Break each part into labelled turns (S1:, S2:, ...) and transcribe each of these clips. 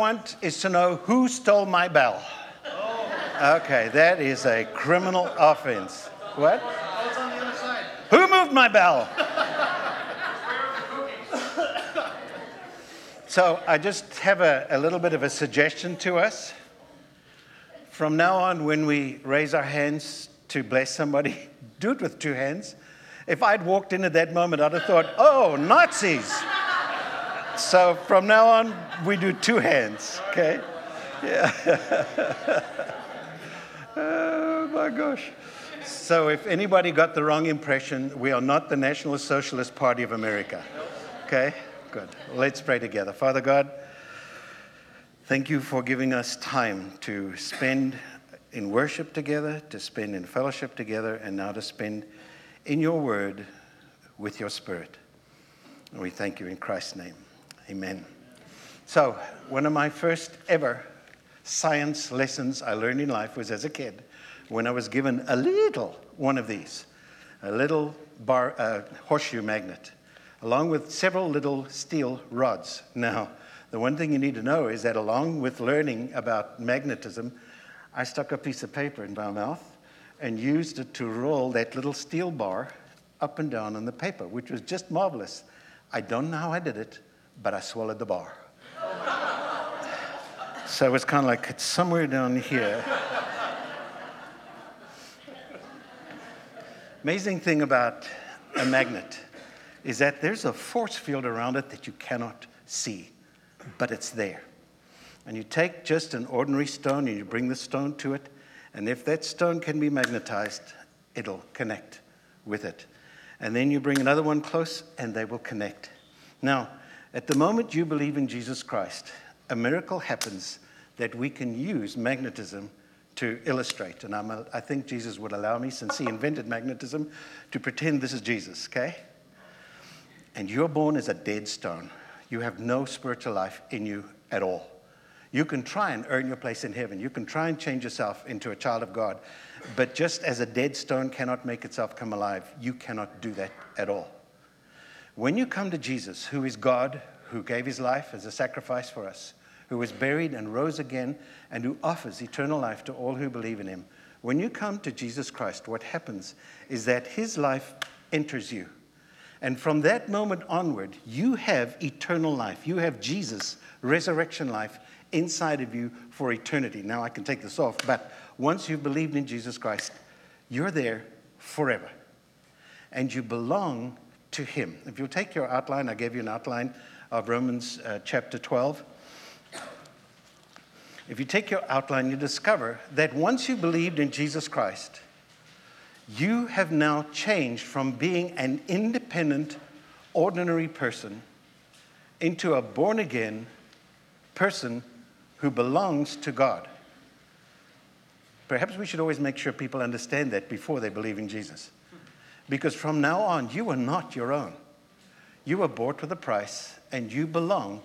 S1: want is to know who stole my bell. Okay, that is a criminal offense. What? Who moved my bell? so I just have a, a little bit of a suggestion to us. From now on, when we raise our hands to bless somebody, do it with two hands. If I'd walked in at that moment, I'd have thought, oh, Nazis. So from now on, we do two hands, okay? Yeah. oh my gosh. So if anybody got the wrong impression, we are not the National Socialist Party of America. Okay? Good. Let's pray together. Father God, thank you for giving us time to spend in worship together, to spend in fellowship together, and now to spend in your word with your spirit. And we thank you in Christ's name. Amen. So, one of my first ever science lessons I learned in life was as a kid when I was given a little one of these, a little bar, uh, horseshoe magnet, along with several little steel rods. Now, the one thing you need to know is that along with learning about magnetism, I stuck a piece of paper in my mouth and used it to roll that little steel bar up and down on the paper, which was just marvelous. I don't know how I did it, but I swallowed the bar. so it was kind of like it's somewhere down here. Amazing thing about a magnet is that there's a force field around it that you cannot see, but it's there. And you take just an ordinary stone and you bring the stone to it, and if that stone can be magnetized, it'll connect with it. And then you bring another one close, and they will connect. Now, at the moment you believe in Jesus Christ, a miracle happens that we can use magnetism to illustrate. And a, i think Jesus would allow me, since he invented magnetism, to pretend this is Jesus, okay? And you're born as a dead stone. You have no spiritual life in you at all. You can try and earn your place in heaven. You can try and change yourself into a child of God. But just as a dead stone cannot make itself come alive, you cannot do that at all. When you come to Jesus, who is God, who gave his life as a sacrifice for us, who was buried and rose again, and who offers eternal life to all who believe in him, when you come to Jesus Christ, what happens is that his life enters you. And from that moment onward, you have eternal life. You have Jesus' resurrection life inside of you for eternity. Now, I can take this off, but once you've believed in Jesus Christ, you're there forever. And you belong to him. If you'll take your outline, I gave you an outline of Romans uh, chapter 12. If you take your outline, you discover that once you believed in Jesus Christ, you have now changed from being an independent, ordinary person into a born again person who belongs to God. Perhaps we should always make sure people understand that before they believe in Jesus. Because from now on, you are not your own. You were bought with a price, and you belong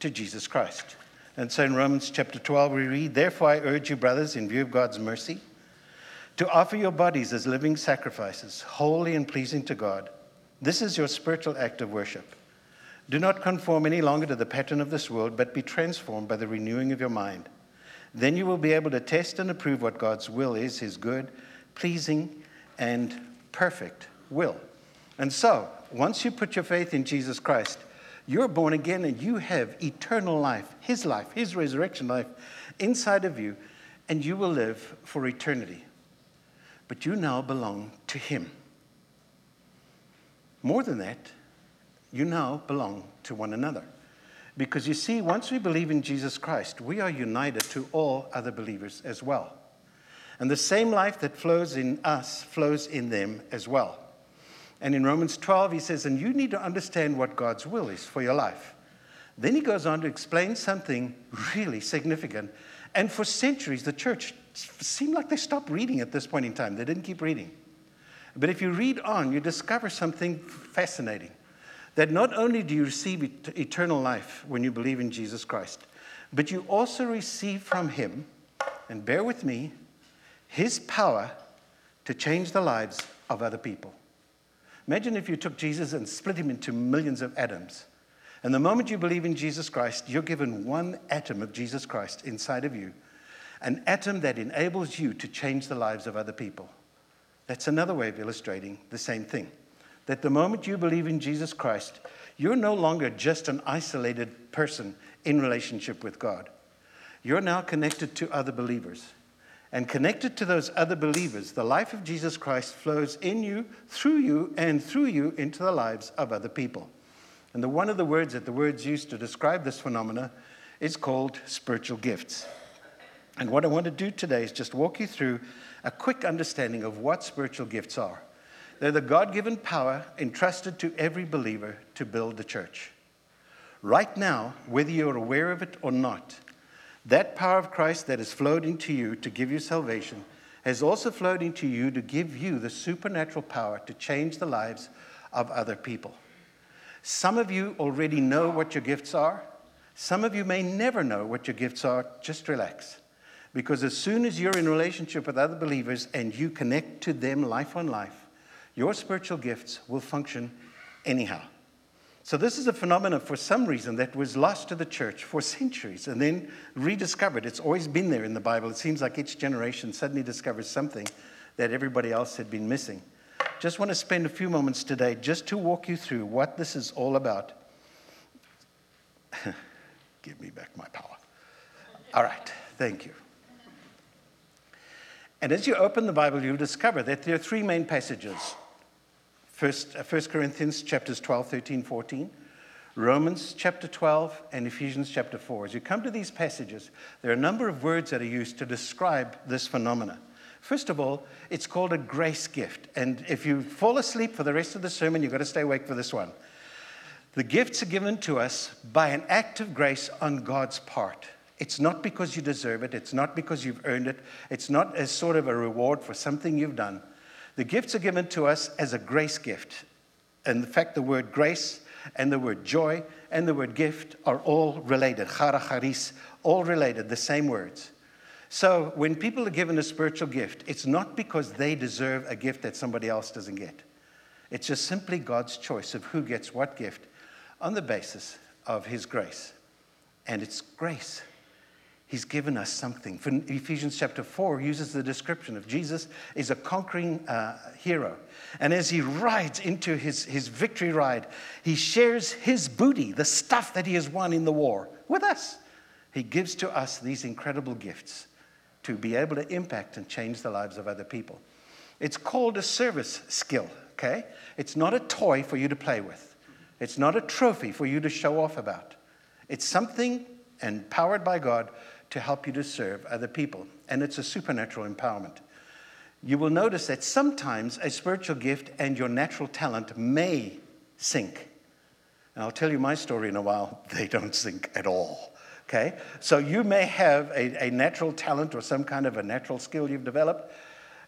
S1: to Jesus Christ. And so in Romans chapter 12, we read, Therefore I urge you, brothers, in view of God's mercy, to offer your bodies as living sacrifices, holy and pleasing to God. This is your spiritual act of worship. Do not conform any longer to the pattern of this world, but be transformed by the renewing of your mind. Then you will be able to test and approve what God's will is, his good, pleasing, and perfect will. And so, once you put your faith in Jesus Christ, you're born again and you have eternal life, His life, His resurrection life inside of you, and you will live for eternity. But you now belong to Him. More than that, you now belong to one another. Because you see, once we believe in Jesus Christ, we are united to all other believers as well. And the same life that flows in us flows in them as well. And in Romans 12, he says, and you need to understand what God's will is for your life. Then he goes on to explain something really significant. And for centuries, the church seemed like they stopped reading at this point in time. They didn't keep reading. But if you read on, you discover something fascinating that not only do you receive eternal life when you believe in Jesus Christ, but you also receive from him, and bear with me, his power to change the lives of other people. Imagine if you took Jesus and split him into millions of atoms. And the moment you believe in Jesus Christ, you're given one atom of Jesus Christ inside of you, an atom that enables you to change the lives of other people. That's another way of illustrating the same thing. That the moment you believe in Jesus Christ, you're no longer just an isolated person in relationship with God. You're now connected to other believers. And connected to those other believers, the life of Jesus Christ flows in you, through you, and through you into the lives of other people. And the, one of the words that the words used to describe this phenomena is called spiritual gifts. And what I want to do today is just walk you through a quick understanding of what spiritual gifts are. They're the God given power entrusted to every believer to build the church. Right now, whether you're aware of it or not, that power of Christ that has flowed into you to give you salvation has also flowed into you to give you the supernatural power to change the lives of other people. Some of you already know what your gifts are. Some of you may never know what your gifts are. Just relax. Because as soon as you're in relationship with other believers and you connect to them life on life, your spiritual gifts will function anyhow. So, this is a phenomenon for some reason that was lost to the church for centuries and then rediscovered. It's always been there in the Bible. It seems like each generation suddenly discovers something that everybody else had been missing. Just want to spend a few moments today just to walk you through what this is all about. Give me back my power. All right, thank you. And as you open the Bible, you'll discover that there are three main passages First, uh, 1 Corinthians chapters 12, 13, 14, Romans chapter 12, and Ephesians chapter 4. As you come to these passages, there are a number of words that are used to describe this phenomena. First of all, it's called a grace gift. And if you fall asleep for the rest of the sermon, you've got to stay awake for this one. The gifts are given to us by an act of grace on God's part. It's not because you deserve it, it's not because you've earned it, it's not as sort of a reward for something you've done. The gifts are given to us as a grace gift. And in fact, the word grace and the word joy and the word gift are all related. Chara charis, all related, the same words. So when people are given a spiritual gift, it's not because they deserve a gift that somebody else doesn't get. It's just simply God's choice of who gets what gift on the basis of his grace. And it's grace. He's given us something. For Ephesians chapter 4 uses the description of Jesus is a conquering uh, hero. And as he rides into his, his victory ride, he shares his booty, the stuff that he has won in the war, with us. He gives to us these incredible gifts to be able to impact and change the lives of other people. It's called a service skill, okay? It's not a toy for you to play with, it's not a trophy for you to show off about. It's something empowered by God to help you to serve other people. And it's a supernatural empowerment. You will notice that sometimes a spiritual gift and your natural talent may sync. And I'll tell you my story in a while. They don't sync at all. Okay? So you may have a, a natural talent or some kind of a natural skill you've developed,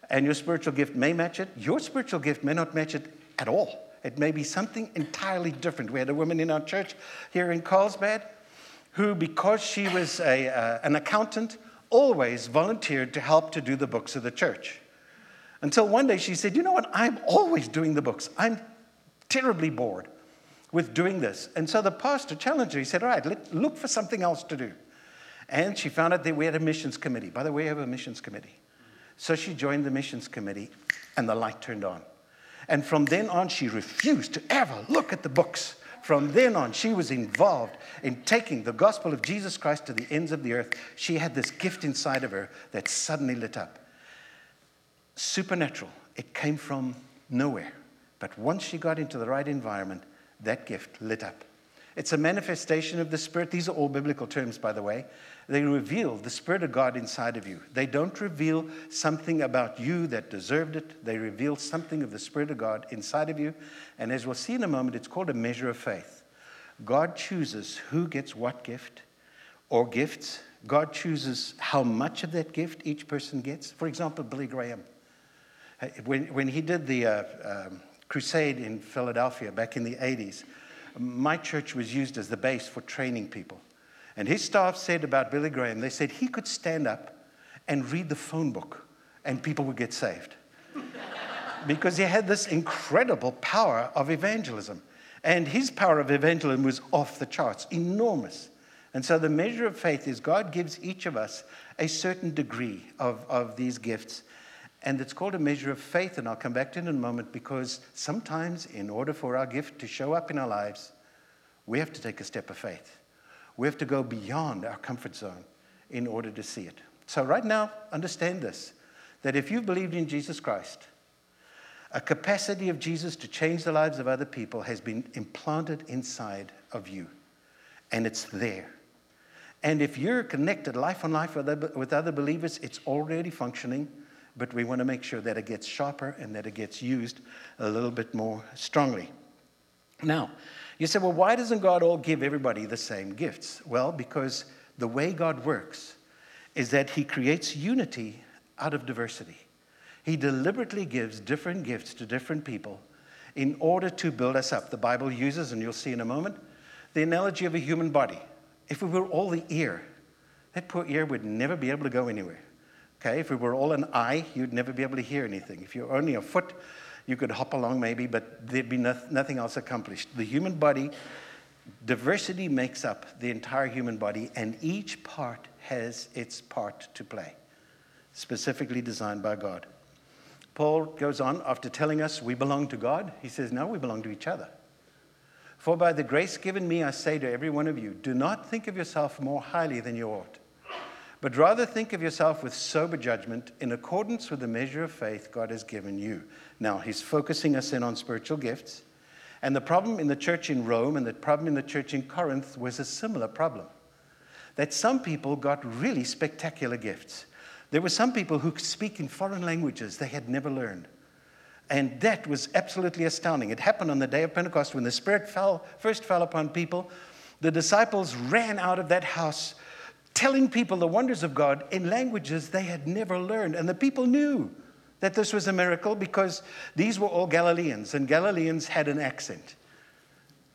S1: and your spiritual gift may match it. Your spiritual gift may not match it at all. It may be something entirely different. We had a woman in our church here in Carlsbad who, because she was a, uh, an accountant, always volunteered to help to do the books of the church. Until one day she said, You know what? I'm always doing the books. I'm terribly bored with doing this. And so the pastor challenged her. He said, All right, let, look for something else to do. And she found out that we had a missions committee. By the way, we have a missions committee. So she joined the missions committee, and the light turned on. And from then on, she refused to ever look at the books. From then on, she was involved in taking the gospel of Jesus Christ to the ends of the earth. She had this gift inside of her that suddenly lit up. Supernatural. It came from nowhere. But once she got into the right environment, that gift lit up. It's a manifestation of the Spirit. These are all biblical terms, by the way. They reveal the Spirit of God inside of you. They don't reveal something about you that deserved it, they reveal something of the Spirit of God inside of you. And as we'll see in a moment, it's called a measure of faith. God chooses who gets what gift or gifts. God chooses how much of that gift each person gets. For example, Billy Graham. When, when he did the uh, um, crusade in Philadelphia back in the 80s, my church was used as the base for training people. And his staff said about Billy Graham, they said he could stand up and read the phone book and people would get saved. because he had this incredible power of evangelism. And his power of evangelism was off the charts, enormous. And so the measure of faith is God gives each of us a certain degree of, of these gifts. And it's called a measure of faith, and I'll come back to it in a moment because sometimes, in order for our gift to show up in our lives, we have to take a step of faith. We have to go beyond our comfort zone in order to see it. So, right now, understand this that if you've believed in Jesus Christ, a capacity of Jesus to change the lives of other people has been implanted inside of you, and it's there. And if you're connected life on life with other, believers, it's already functioning, but we want to make sure that it gets sharper and that it gets used a little bit more strongly. Now, you say, well, why doesn't God all give everybody the same gifts? Well, because the way God works is that He creates unity out of diversity. He deliberately gives different gifts to different people in order to build us up. The Bible uses, and you'll see in a moment, the analogy of a human body. If we were all the ear, that poor ear would never be able to go anywhere. Okay, if we were all an eye, you'd never be able to hear anything. If you're only a foot, you could hop along maybe, but there'd be no, nothing else accomplished. The human body, diversity makes up the entire human body, and each part has its part to play, specifically designed by God. Paul goes on, after telling us we belong to God, he says, Now we belong to each other. For by the grace given me, I say to every one of you, do not think of yourself more highly than you ought, but rather think of yourself with sober judgment in accordance with the measure of faith God has given you. Now, he's focusing us in on spiritual gifts. And the problem in the church in Rome and the problem in the church in Corinth was a similar problem that some people got really spectacular gifts. There were some people who could speak in foreign languages they had never learned. And that was absolutely astounding. It happened on the day of Pentecost when the Spirit fell, first fell upon people. The disciples ran out of that house telling people the wonders of God in languages they had never learned. And the people knew that this was a miracle because these were all Galileans, and Galileans had an accent.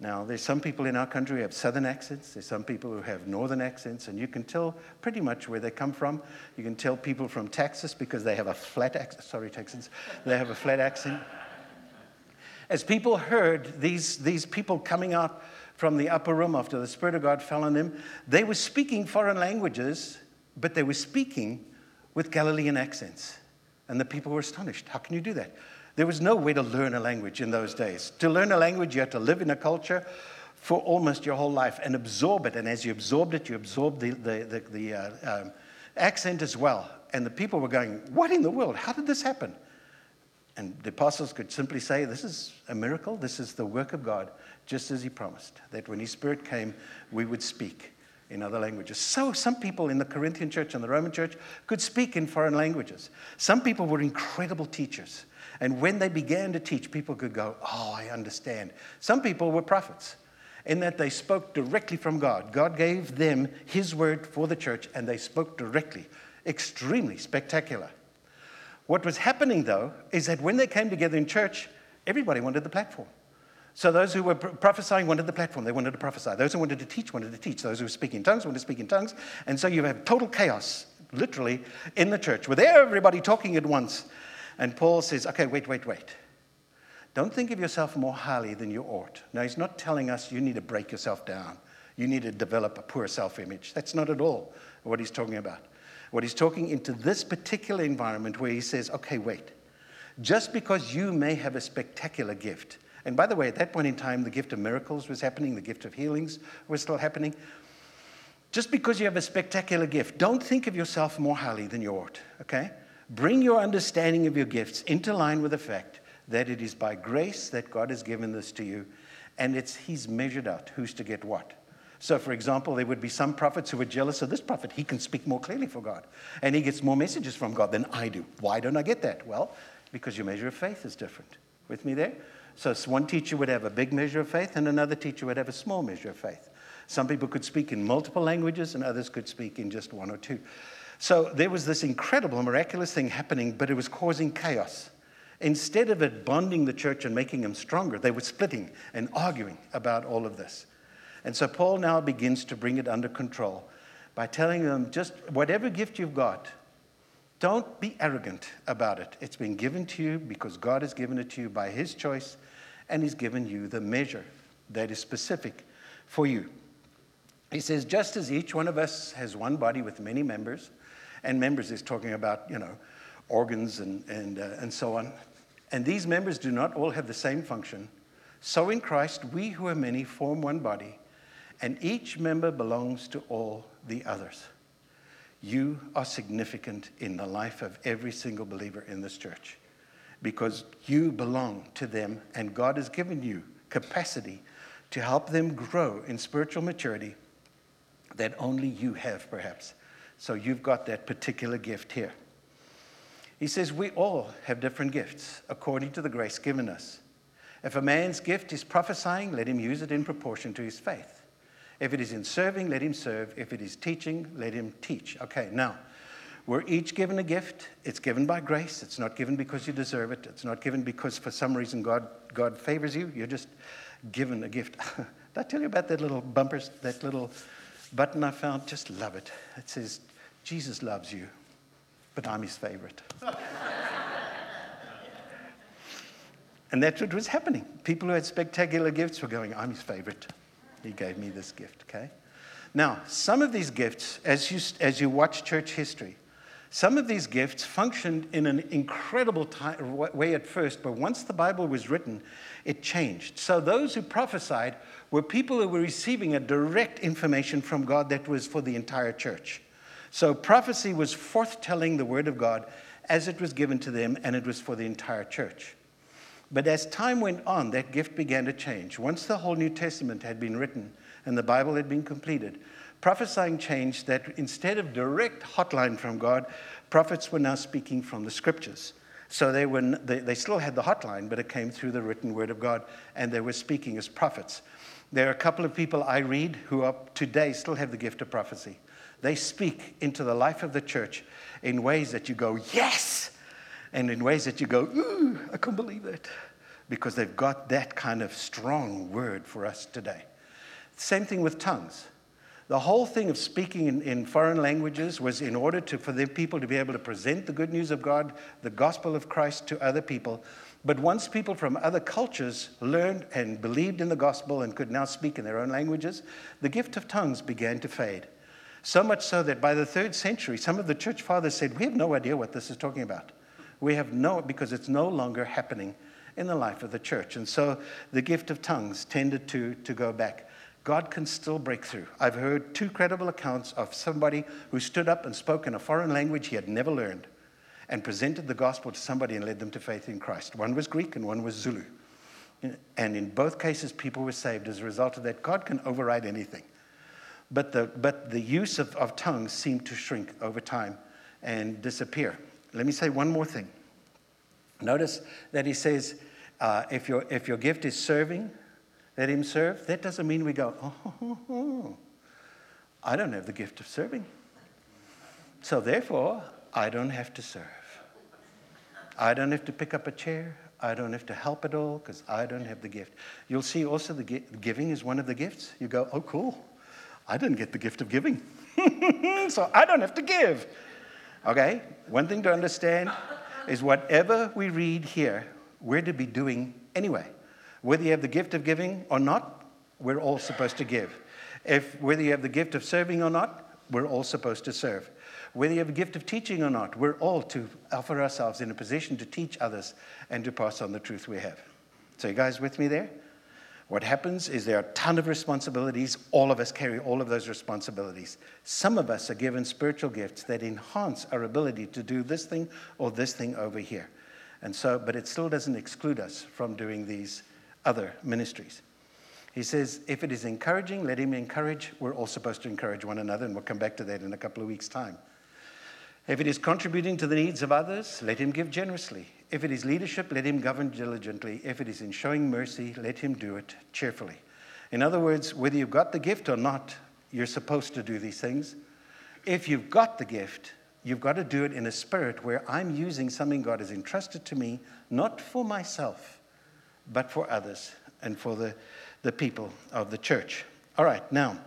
S1: Now, there's some people in our country who have southern accents, there's some people who have northern accents, and you can tell pretty much where they come from. You can tell people from Texas because they have a flat accent. Sorry, Texans, they have a flat accent. As people heard these, these people coming out from the upper room after the Spirit of God fell on them, they were speaking foreign languages, but they were speaking with Galilean accents. And the people were astonished. How can you do that? There was no way to learn a language in those days. To learn a language, you had to live in a culture for almost your whole life and absorb it. And as you absorbed it, you absorbed the, the, the, the uh, um, accent as well. And the people were going, What in the world? How did this happen? And the apostles could simply say, This is a miracle. This is the work of God, just as He promised, that when His Spirit came, we would speak in other languages. So, some people in the Corinthian church and the Roman church could speak in foreign languages. Some people were incredible teachers. And when they began to teach, people could go, Oh, I understand. Some people were prophets in that they spoke directly from God. God gave them His word for the church, and they spoke directly. Extremely spectacular. What was happening, though, is that when they came together in church, everybody wanted the platform. So those who were prophesying wanted the platform. They wanted to prophesy. Those who wanted to teach wanted to teach. Those who were speaking in tongues wanted to speak in tongues. And so you have total chaos, literally, in the church with everybody talking at once. And Paul says, okay, wait, wait, wait. Don't think of yourself more highly than you ought. Now, he's not telling us you need to break yourself down. You need to develop a poor self image. That's not at all what he's talking about. What he's talking into this particular environment where he says, okay, wait. Just because you may have a spectacular gift, and by the way, at that point in time, the gift of miracles was happening, the gift of healings was still happening. Just because you have a spectacular gift, don't think of yourself more highly than you ought, okay? Bring your understanding of your gifts into line with the fact that it is by grace that God has given this to you, and it's He's measured out who's to get what. So, for example, there would be some prophets who were jealous of this prophet. He can speak more clearly for God, and he gets more messages from God than I do. Why don't I get that? Well, because your measure of faith is different. With me there? So, one teacher would have a big measure of faith, and another teacher would have a small measure of faith. Some people could speak in multiple languages, and others could speak in just one or two. So there was this incredible, miraculous thing happening, but it was causing chaos. Instead of it bonding the church and making them stronger, they were splitting and arguing about all of this. And so Paul now begins to bring it under control by telling them just whatever gift you've got, don't be arrogant about it. It's been given to you because God has given it to you by His choice, and He's given you the measure that is specific for you. He says, just as each one of us has one body with many members, and members is talking about, you know, organs and, and, uh, and so on, and these members do not all have the same function, so in Christ, we who are many form one body, and each member belongs to all the others. You are significant in the life of every single believer in this church because you belong to them, and God has given you capacity to help them grow in spiritual maturity that only you have, perhaps. So you've got that particular gift here. He says, We all have different gifts according to the grace given us. If a man's gift is prophesying, let him use it in proportion to his faith. If it is in serving, let him serve. If it is teaching, let him teach. Okay, now, we're each given a gift. It's given by grace. It's not given because you deserve it. It's not given because for some reason God, God favors you. You're just given a gift. Did I tell you about that little bumper, that little button I found? Just love it. It says, Jesus loves you, but I'm his favorite. and that's what was happening. People who had spectacular gifts were going, I'm his favorite. He gave me this gift, okay? Now, some of these gifts, as you, as you watch church history, some of these gifts functioned in an incredible time, way at first, but once the Bible was written, it changed. So those who prophesied were people who were receiving a direct information from God that was for the entire church. So prophecy was forthtelling the word of God as it was given to them, and it was for the entire church. But as time went on, that gift began to change. Once the whole New Testament had been written and the Bible had been completed, prophesying changed that instead of direct hotline from God, prophets were now speaking from the scriptures. So they, were, they, they still had the hotline, but it came through the written word of God, and they were speaking as prophets. There are a couple of people I read who are today still have the gift of prophecy. They speak into the life of the church in ways that you go, yes, and in ways that you go, ooh, I can't believe that, because they've got that kind of strong word for us today. Same thing with tongues. The whole thing of speaking in, in, foreign languages was in order to, for the people to be able to present the good news of God, the gospel of Christ to other people. But once people from other cultures learned and believed in the gospel and could now speak in their own languages, the gift of tongues began to fade. So much so that by the third century, some of the church fathers said, We have no idea what this is talking about. We have no, because it's no longer happening in the life of the church. And so the gift of tongues tended to, to go back. God can still break through. I've heard two credible accounts of somebody who stood up and spoke in a foreign language he had never learned and presented the gospel to somebody and led them to faith in Christ. One was Greek and one was Zulu. And in both cases, people were saved as a result of that. God can override anything. But the, but the use of, of tongues seemed to shrink over time and disappear. Let me say one more thing. Notice that he says, uh, if, your, if your gift is serving, let him serve, that doesn't mean we go, oh, I don't have the gift of serving. So therefore, I don't have to serve. I don't have to pick up a chair. I don't have to help at all because I don't have the gift. You'll see also the giving is one of the gifts. You go, oh, cool. I didn't get the gift of giving. so I don't have to give. Okay? One thing to understand is whatever we read here, we're to be doing anyway. Whether you have the gift of giving or not, we're all supposed to give. If whether you have the gift of serving or not, we're all supposed to serve. Whether you have a gift of teaching or not, we're all to offer ourselves in a position to teach others and to pass on the truth we have. So, you guys with me there? What happens is there are a ton of responsibilities. All of us carry all of those responsibilities. Some of us are given spiritual gifts that enhance our ability to do this thing or this thing over here. And so, but it still doesn't exclude us from doing these other ministries. He says, if it is encouraging, let him encourage. We're all supposed to encourage one another, and we'll come back to that in a couple of weeks' time. If it is contributing to the needs of others, let him give generously. If it is leadership, let him govern diligently. If it is in showing mercy, let him do it cheerfully. In other words, whether you've got the gift or not, you're supposed to do these things. If you've got the gift, you've got to do it in a spirit where I'm using something God has entrusted to me, not for myself, but for others and for the, the people of the church. All right, now,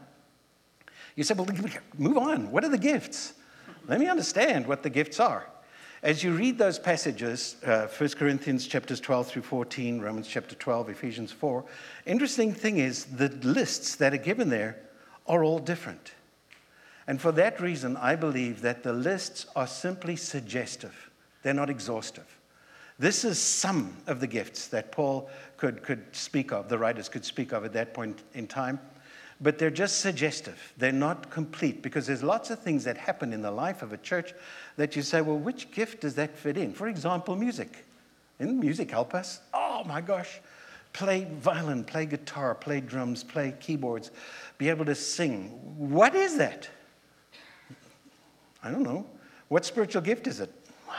S1: you said, well, move on. What are the gifts? Let me understand what the gifts are. As you read those passages, uh, 1 Corinthians chapters 12 through 14, Romans chapter 12, Ephesians 4, interesting thing is the lists that are given there are all different. And for that reason, I believe that the lists are simply suggestive. They're not exhaustive. This is some of the gifts that Paul could, could speak of, the writers could speak of at that point in time but they're just suggestive. They're not complete because there's lots of things that happen in the life of a church that you say, well, which gift does that fit in? For example, music. Didn't music help us? Oh my gosh. Play violin, play guitar, play drums, play keyboards, be able to sing. What is that? I don't know. What spiritual gift is it?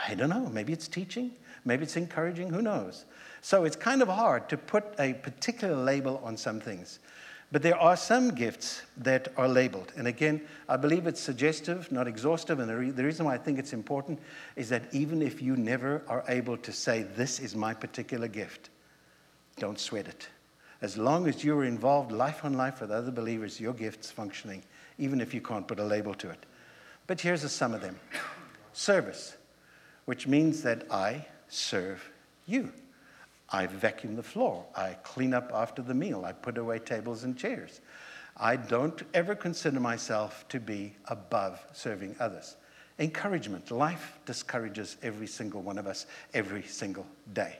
S1: I don't know. Maybe it's teaching, maybe it's encouraging, who knows? So it's kind of hard to put a particular label on some things. But there are some gifts that are labeled. And again, I believe it's suggestive, not exhaustive. And the, re- the, reason why I think it's important is that even if you never are able to say, This is my particular gift, don't sweat it. As long as you're involved life on life with other believers, your gift's functioning, even if you can't put a label to it. But here's a sum of them service, which means that I serve you. I vacuum the floor. I clean up after the meal. I put away tables and chairs. I don't ever consider myself to be above serving others. Encouragement. Life discourages every single one of us every single day.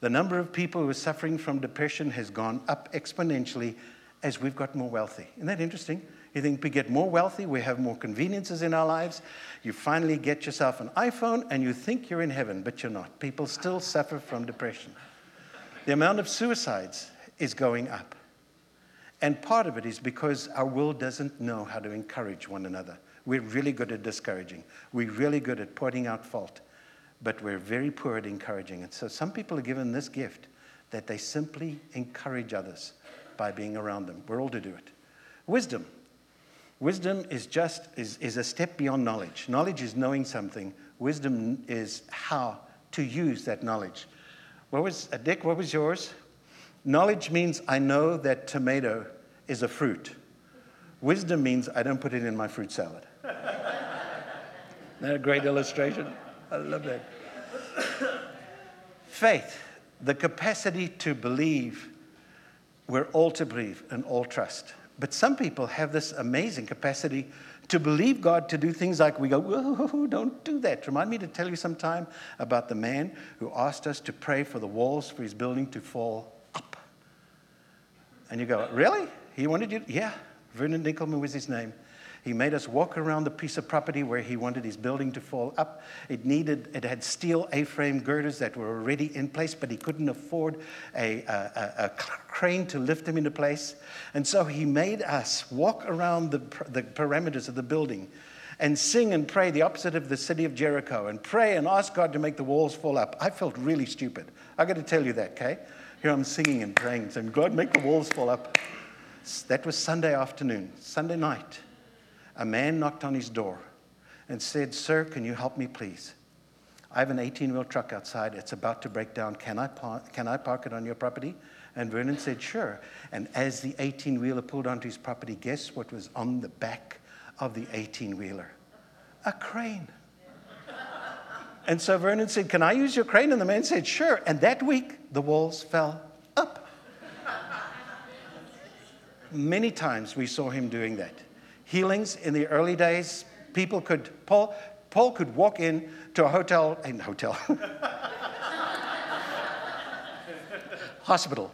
S1: The number of people who are suffering from depression has gone up exponentially as we've got more wealthy. Isn't that interesting? You think we get more wealthy, we have more conveniences in our lives. You finally get yourself an iPhone and you think you're in heaven, but you're not. People still suffer from depression. The amount of suicides is going up. And part of it is because our world doesn't know how to encourage one another. We're really good at discouraging, we're really good at pointing out fault, but we're very poor at encouraging. And so some people are given this gift that they simply encourage others by being around them. We're all to do it. Wisdom. Wisdom is just is, is a step beyond knowledge. Knowledge is knowing something. Wisdom is how to use that knowledge. What was uh, Dick? What was yours? Knowledge means I know that tomato is a fruit. Wisdom means I don't put it in my fruit salad. That a great illustration? I love that. Faith, the capacity to believe. We're all to believe and all trust. But some people have this amazing capacity to believe God to do things like we go, whoa, don't do that. Remind me to tell you sometime about the man who asked us to pray for the walls for his building to fall up. And you go, really? He wanted you? Yeah. Vernon Nickelman was his name. He made us walk around the piece of property where he wanted his building to fall up. It needed, it had steel A-frame girders that were already in place, but he couldn't afford a, a, a crane to lift them into place. And so he made us walk around the, the parameters of the building and sing and pray the opposite of the city of Jericho and pray and ask God to make the walls fall up. I felt really stupid. I got to tell you that, okay? Here I'm singing and praying, saying, God, make the walls fall up. That was Sunday afternoon, Sunday night a man knocked on his door and said, Sir, can you help me, please? I have an 18 wheel truck outside. It's about to break down. Can I, park, can I park it on your property? And Vernon said, Sure. And as the 18 wheeler pulled onto his property, guess what was on the back of the 18 wheeler? A crane. and so Vernon said, Can I use your crane? And the man said, Sure. And that week, the walls fell up. Many times we saw him doing that healings in the early days. People could, Paul, Paul could walk in to a hotel, a hotel, hospital.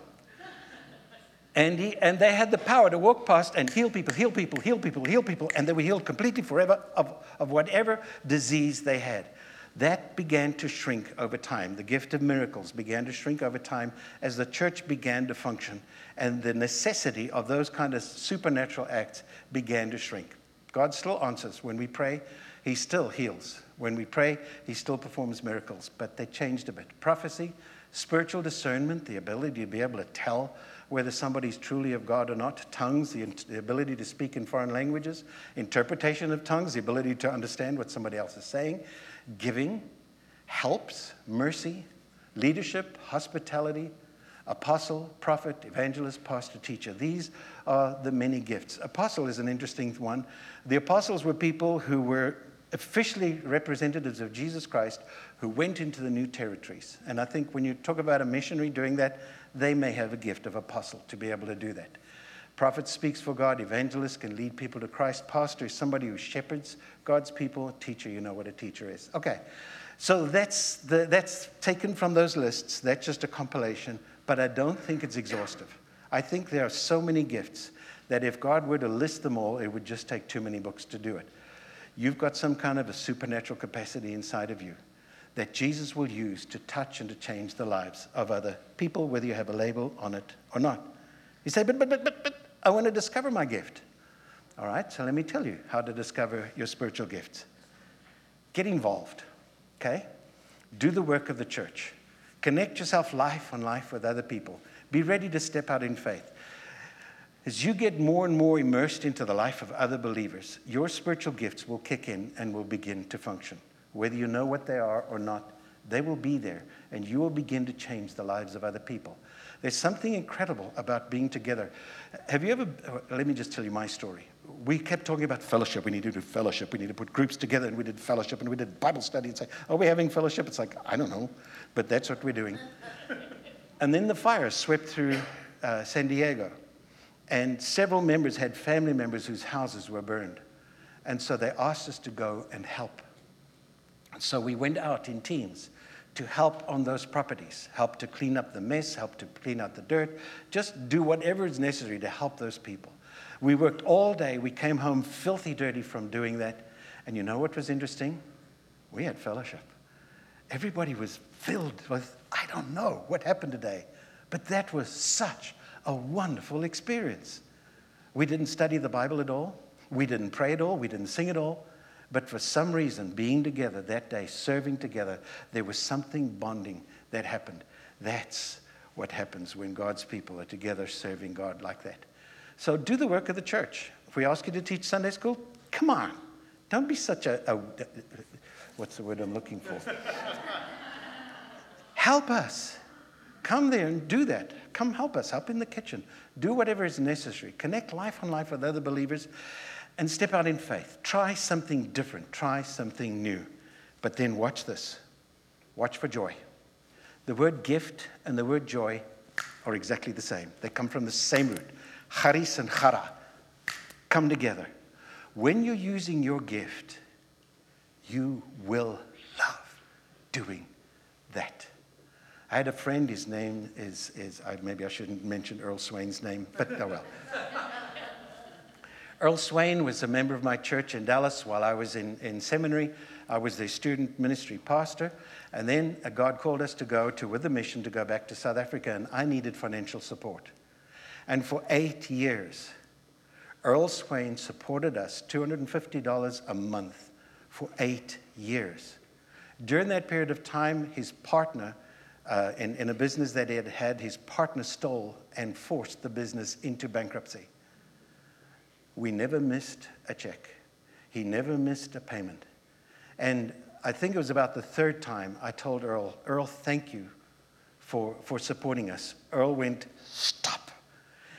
S1: And, he, and they had the power to walk past and heal people, heal people, heal people, heal people, and they were healed completely forever of, of whatever disease they had. That began to shrink over time. The gift of miracles began to shrink over time as the church began to function, and the necessity of those kind of supernatural acts began to shrink. God still answers. When we pray, He still heals. When we pray, He still performs miracles, but they changed a bit. Prophecy, spiritual discernment, the ability to be able to tell whether somebody's truly of God or not, tongues, the, the, ability to speak in foreign languages, interpretation of tongues, the ability to understand what somebody else is saying, giving, helps, mercy, leadership, hospitality, apostle, prophet, evangelist, pastor, teacher. These are the many gifts. Apostle is an interesting one. The apostles were people who were officially representatives of Jesus Christ who went into the new territories. And I think when you talk about a missionary doing that, they may have a gift of apostle to be able to do that. Prophet speaks for God, evangelist can lead people to Christ, pastor is somebody who shepherds God's people, teacher, you know what a teacher is. Okay, so that's, the, that's taken from those lists, that's just a compilation, but I don't think it's exhaustive. I think there are so many gifts that if God were to list them all, it would just take too many books to do it. You've got some kind of a supernatural capacity inside of you that Jesus will use to touch and to change the lives of other people, whether you have a label on it or not. You say, but, but, but, but, but, I want to discover my gift. All right, so let me tell you how to discover your spiritual gifts. Get involved, okay? Do the work of the church. Connect yourself life on life with other people. Be ready to step out in faith. As you get more and more immersed into the life of other believers, your spiritual gifts will kick in and will begin to function. Whether you know what they are or not, they will be there, and you will begin to change the lives of other people. There's something incredible about being together. Have you ever, let me just tell you my story. We kept talking about fellowship. We need to do fellowship. We need to put groups together, and we did fellowship, and we did Bible study, and say, Are we having fellowship? It's like, I don't know, but that's what we're doing. and then the fire swept through uh, San Diego, and several members had family members whose houses were burned. And so they asked us to go and help. So we went out in teams to help on those properties, help to clean up the mess, help to clean out the dirt, just do whatever is necessary to help those people. We worked all day. We came home filthy dirty from doing that. And you know what was interesting? We had fellowship. Everybody was filled with, I don't know what happened today, but that was such a wonderful experience. We didn't study the Bible at all. We didn't pray at all. We didn't sing at all. But for some reason, being together that day, serving together, there was something bonding that happened. That's what happens when God's people are together serving God like that. So do the work of the church. If we ask you to teach Sunday school, come on. Don't be such a, a what's the word I'm looking for? help us. Come there and do that. Come help us. Help in the kitchen. Do whatever is necessary. Connect life on life with other believers and step out in faith. Try something different, try something new. But then watch this watch for joy. The word gift and the word joy are exactly the same, they come from the same root. Charis and chara come together. When you're using your gift, you will love doing that. I had a friend, his name is, is maybe I shouldn't mention Earl Swain's name, but oh well. Earl Swain was a member of my church in Dallas while I was in, in seminary. I was the student ministry pastor. And then uh, God called us to go to, with a mission, to go back to South Africa, and I needed financial support. And for eight years, Earl Swain supported us $250 a month for eight years. During that period of time, his partner, uh, in, in a business that he had had, his partner stole and forced the business into bankruptcy. We never missed a check. He never missed a payment. And I think it was about the third time I told Earl, Earl, thank you for, for supporting us. Earl went, Stop.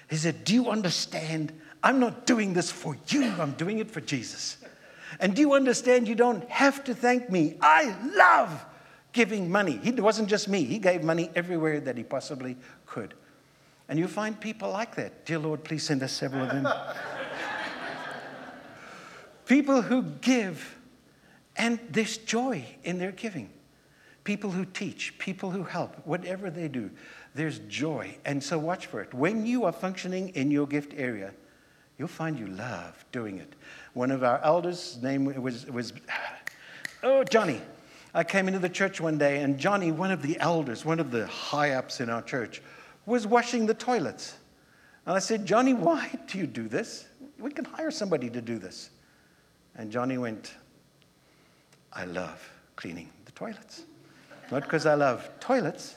S1: He said, Do you understand? I'm not doing this for you, I'm doing it for Jesus. And do you understand? You don't have to thank me. I love giving money. It wasn't just me, he gave money everywhere that he possibly could. And you find people like that. Dear Lord, please send us several of them. People who give, and there's joy in their giving. People who teach, people who help, whatever they do, there's joy. And so watch for it. When you are functioning in your gift area, you'll find you love doing it. One of our elders' name was, was oh, Johnny. I came into the church one day, and Johnny, one of the elders, one of the high ups in our church, was washing the toilets. And I said, Johnny, why do you do this? We can hire somebody to do this. And Johnny went, I love cleaning the toilets. Not because I love toilets,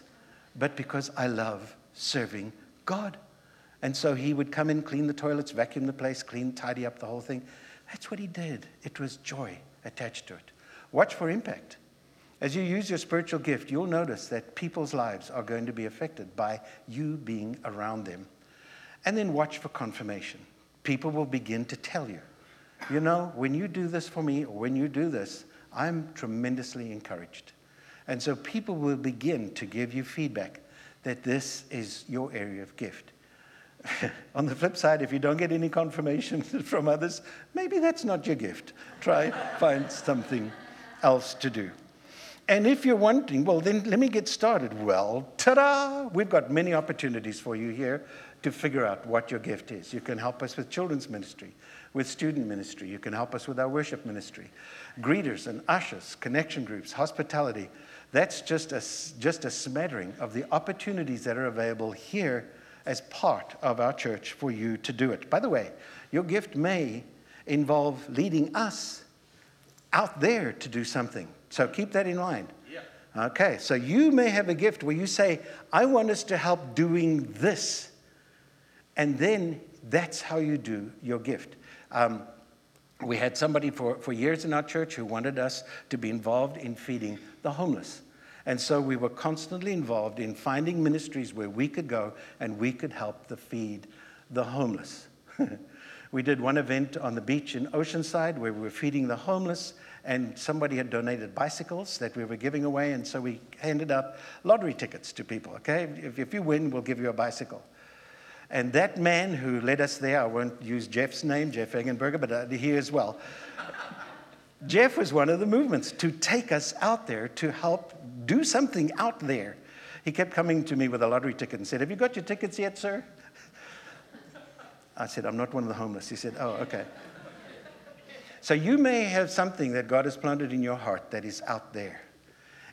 S1: but because I love serving God. And so he would come in, clean the toilets, vacuum the place, clean, tidy up the whole thing. That's what he did. It was joy attached to it. Watch for impact. As you use your spiritual gift, you'll notice that people's lives are going to be affected by you being around them. And then watch for confirmation. People will begin to tell you you know, when you do this for me or when you do this, I'm tremendously encouraged. And so people will begin to give you feedback that this is your area of gift. On the flip side, if you don't get any confirmation from others, maybe that's not your gift. Try find something else to do. And if you're wondering, well, then let me get started. Well, ta da! We've got many opportunities for you here to figure out what your gift is. You can help us with children's ministry, with student ministry. You can help us with our worship ministry, greeters and ushers, connection groups, hospitality. That's just a, just a smattering of the opportunities that are available here as part of our church for you to do it. By the way, your gift may involve leading us out there to do something. So keep that in mind. Yeah. Okay, so you may have a gift where you say, I want us to help doing this. And then that's how you do your gift. Um, we had somebody for, for years in our church who wanted us to be involved in feeding the homeless. And so we were constantly involved in finding ministries where we could go and we could help the feed the homeless. we did one event on the beach in Oceanside where we were feeding the homeless, and somebody had donated bicycles that we were giving away, and so we handed out lottery tickets to people. Okay, if, if you win, we'll give you a bicycle. And that man who led us there, I won't use Jeff's name, Jeff Eggenberger, but uh, he as well. Jeff was one of the movements to take us out there to help do something out there. He kept coming to me with a lottery ticket and said, Have you got your tickets yet, sir? I said, I'm not one of the homeless. He said, Oh, okay. So you may have something that God has planted in your heart that is out there.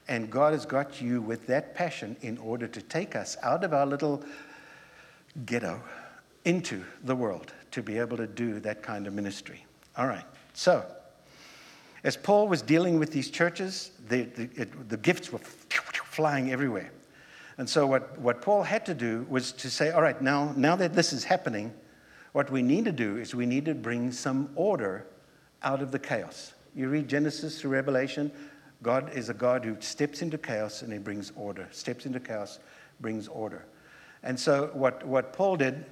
S1: And God has got you with that passion in order to take us out of our little ghetto into the world to be able to do that kind of ministry. All right. So, as Paul was dealing with these churches, the, the, it, the gifts were flying everywhere. And so, what, what Paul had to do was to say, all right, now, now that this is happening, what we need to do is we need to bring some order out of the chaos. You read Genesis through Revelation, God is a God who steps into chaos and he brings order, steps into chaos, brings order. And so, what, what Paul did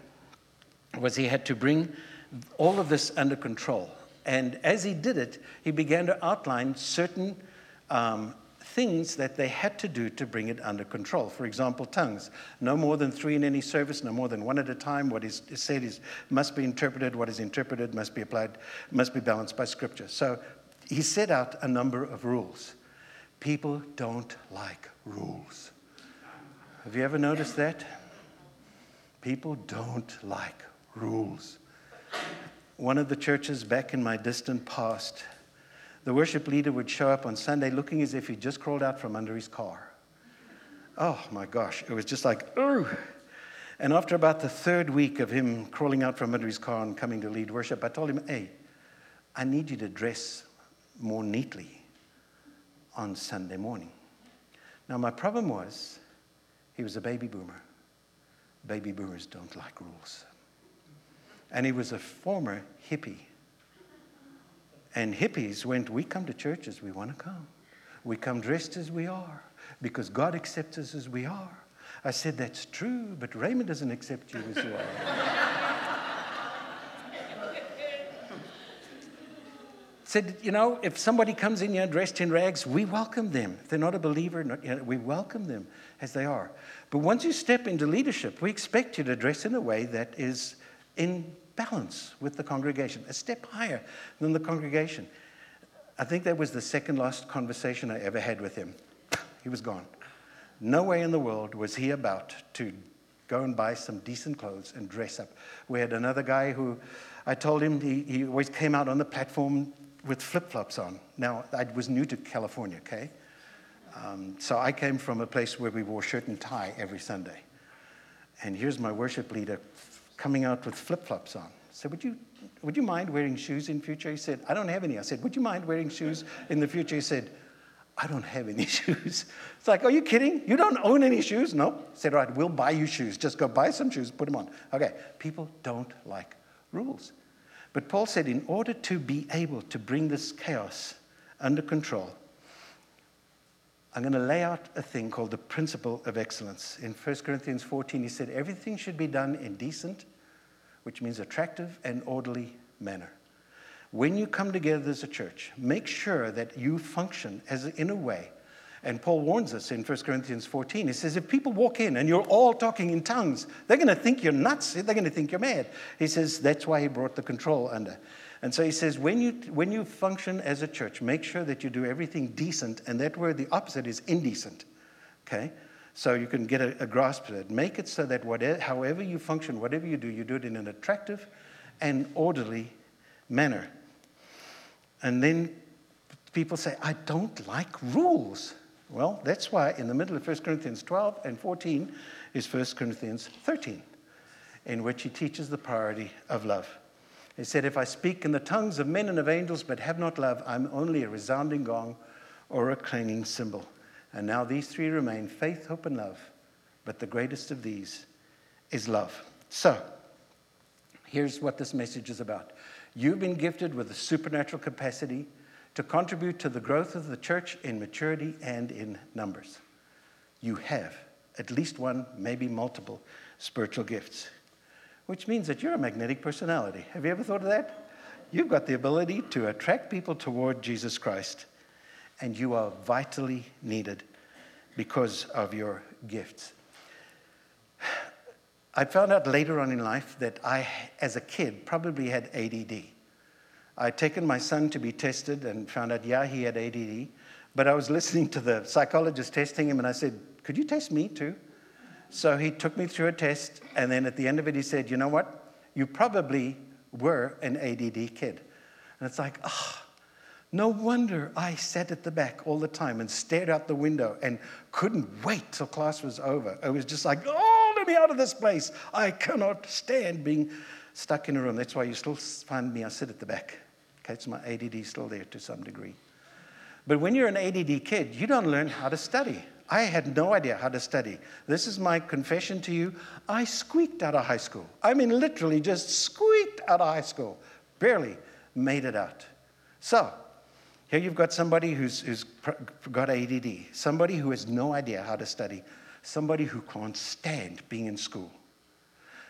S1: was he had to bring all of this under control. And as he did it, he began to outline certain um, things that they had to do to bring it under control. For example, tongues. No more than three in any service, no more than one at a time. What is said is must be interpreted. What is interpreted must be applied, must be balanced by scripture. So he set out a number of rules. People don't like rules. Have you ever noticed that? People don't like rules one of the churches back in my distant past, the worship leader would show up on Sunday looking as if he'd just crawled out from under his car. Oh my gosh, it was just like, oh. And after about the third week of him crawling out from under his car and coming to lead worship, I told him, hey, I need you to dress more neatly on Sunday morning. Now, my problem was he was a baby boomer. Baby boomers don't like rules. And he was a former hippie. And hippies went, We come to church as we want to come. We come dressed as we are because God accepts us as we are. I said, That's true, but Raymond doesn't accept you as you are. said, you know, if somebody comes in here dressed in rags, we welcome them. If they're not a believer, not, you know, we welcome them as they are. But once you step into leadership, we expect you to dress in a way that is in balance with the congregation, a step higher than the congregation. I think that was the second last conversation I ever had with him. He was gone. No way in the world was he about to go and buy some decent clothes and dress up. We had another guy who I told him he, he always came out on the platform with flip flops on. Now, I was new to California, okay? Um, so I came from a place where we wore shirt and tie every Sunday. And here's my worship leader coming out with flip flops on. I said, would you, would you mind wearing shoes in future? He said, I don't have any. I said, Would you mind wearing shoes in the future? He said, I don't have any shoes. It's like, Are you kidding? You don't own any shoes? No. I said, All right, we'll buy you shoes. Just go buy some shoes, put them on. Okay. People don't like rules. But Paul said, in order to be able to bring this chaos under control, I'm going to lay out a thing called the principle of excellence. In 1 Corinthians 14, he said, Everything should be done in decent, which means attractive and orderly manner. when you come together as a church, make sure that you function as in a way. And Paul warns us in 1 Corinthians 14. He says, if people walk in and you're all talking in tongues, they're going to think you're nuts. They're going to think you're mad. He says, that's why he brought the control under. And so he says, when you, when you function as a church, make sure that you do everything decent. And that word, the opposite, is indecent. Okay? So you can get a, a grasp of it. Make it so that whatever, however you function, whatever you do, you do it in an attractive and orderly manner. And then people say, I don't like rules. Well, that's why in the middle of 1 Corinthians 12 and 14 is 1 Corinthians 13, in which he teaches the priority of love. He said, If I speak in the tongues of men and of angels but have not love, I'm only a resounding gong or a clanging cymbal. And now these three remain faith, hope, and love. But the greatest of these is love. So, here's what this message is about You've been gifted with a supernatural capacity to contribute to the growth of the church in maturity and in numbers. You have at least one, maybe multiple spiritual gifts, which means that you're a magnetic personality. Have you ever thought of that? You've got the ability to attract people toward Jesus Christ, and you are vitally needed because of your gifts. I found out later on in life that I, as a kid, probably had ADD. I'd taken my son to be tested and found out, yeah, he had ADD. But I was listening to the psychologist testing him, and I said, Could you test me too? So he took me through a test, and then at the end of it, he said, You know what? You probably were an ADD kid. And it's like, ah, oh, no wonder I sat at the back all the time and stared out the window and couldn't wait till class was over. I was just like, oh, let me out of this place. I cannot stand being stuck in a room. That's why you still find me, I sit at the back. So my ADD still there to some degree. But when you're an ADD kid, you don't learn how to study. I had no idea how to study. This is my confession to you. I squeaked out of high school. I mean, literally just squeaked out of high school. Barely made it out. So, here you've got somebody who's, who's got ADD, somebody who has no idea how to study, somebody who can't stand being in school,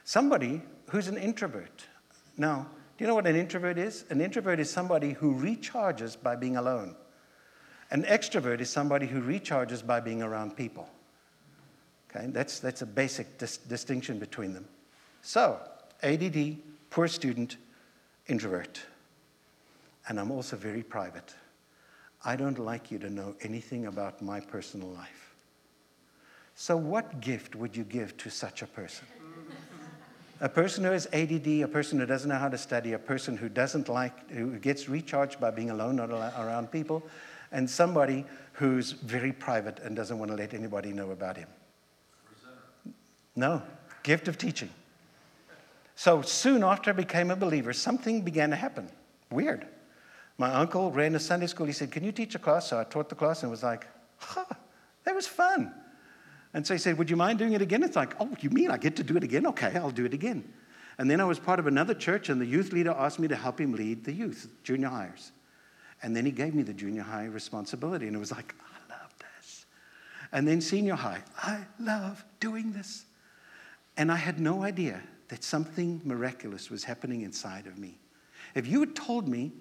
S1: somebody who's an introvert. Now, do you know what an introvert is? An introvert is somebody who recharges by being alone. An extrovert is somebody who recharges by being around people. Okay, that's, that's a basic dis- distinction between them. So, ADD, poor student, introvert. And I'm also very private. I don't like you to know anything about my personal life. So, what gift would you give to such a person? A person who has ADD, a person who doesn't know how to study, a person who doesn't like, who gets recharged by being alone, not around people, and somebody who's very private and doesn't want to let anybody know about him. No, gift of teaching. So soon after I became a believer, something began to happen. Weird. My uncle ran a Sunday school. He said, Can you teach a class? So I taught the class and was like, Huh, that was fun. And so he said, Would you mind doing it again? It's like, Oh, you mean I get to do it again? Okay, I'll do it again. And then I was part of another church, and the youth leader asked me to help him lead the youth, junior hires. And then he gave me the junior high responsibility, and it was like, I love this. And then senior high, I love doing this. And I had no idea that something miraculous was happening inside of me. If you had told me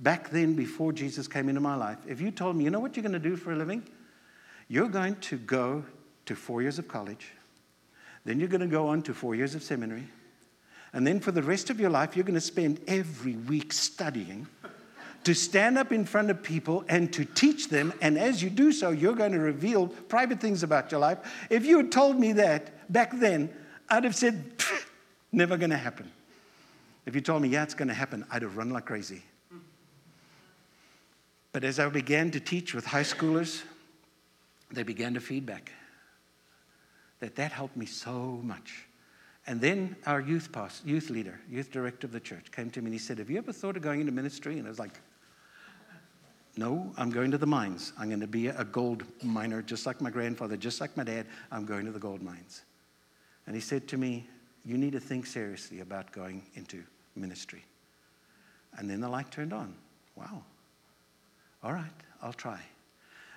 S1: back then, before Jesus came into my life, if you told me, you know what you're going to do for a living? You're going to go to four years of college. Then you're going to go on to four years of seminary. And then for the rest of your life, you're going to spend every week studying to stand up in front of people and to teach them. And as you do so, you're going to reveal private things about your life. If you had told me that back then, I'd have said, never going to happen. If you told me, yeah, it's going to happen, I'd have run like crazy. But as I began to teach with high schoolers, they began to feedback that that helped me so much. And then our youth pastor, youth leader, youth director of the church came to me and he said, Have you ever thought of going into ministry? And I was like, No, I'm going to the mines. I'm going to be a gold miner, just like my grandfather, just like my dad. I'm going to the gold mines. And he said to me, You need to think seriously about going into ministry. And then the light turned on. Wow. All right, I'll try.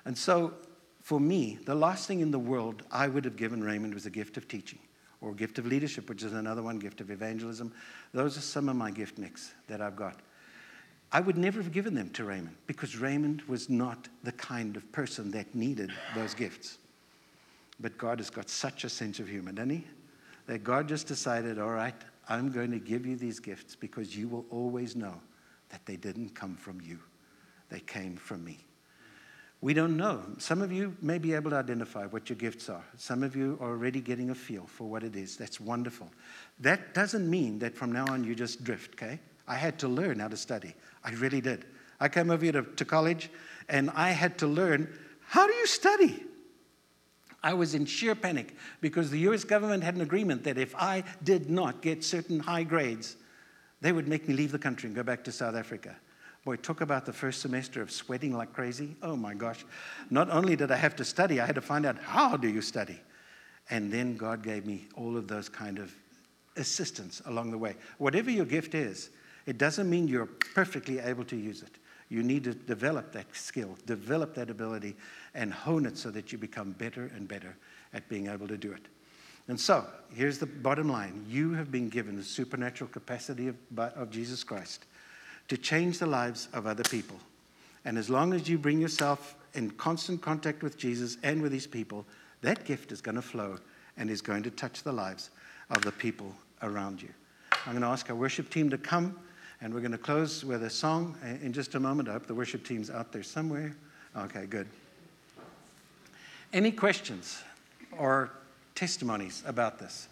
S1: And so for me, the last thing in the world I would have given Raymond was a gift of teaching or a gift of leadership, which is another one, gift of evangelism. Those are some of my gift mix that I've got. I would never have given them to Raymond because Raymond was not the kind of person that needed those gifts. But God has got such a sense of humor, doesn't he? That God just decided, all right, I'm going to give you these gifts because you will always know that they didn't come from you, they came from me. We don't know. Some of you may be able to identify what your gifts are. Some of you are already getting a feel for what it is. That's wonderful. That doesn't mean that from now on you just drift, okay? I had to learn how to study. I really did. I came over here to, to college and I had to learn how do you study? I was in sheer panic because the US government had an agreement that if I did not get certain high grades, they would make me leave the country and go back to South Africa. Boy, talk about the first semester of sweating like crazy. Oh my gosh. Not only did I have to study, I had to find out how do you study. And then God gave me all of those kind of assistance along the way. Whatever your gift is, it doesn't mean you're perfectly able to use it. You need to develop that skill, develop that ability, and hone it so that you become better and better at being able to do it. And so, here's the bottom line you have been given the supernatural capacity of, of Jesus Christ to change the lives of other people. And as long as you bring yourself in constant contact with Jesus and with these people, that gift is going to flow and is going to touch the lives of the people around you. I'm going to ask our worship team to come. And we're going to close with a song in just a moment. I hope the worship team's out there somewhere. Okay, good. Any questions or testimonies about this?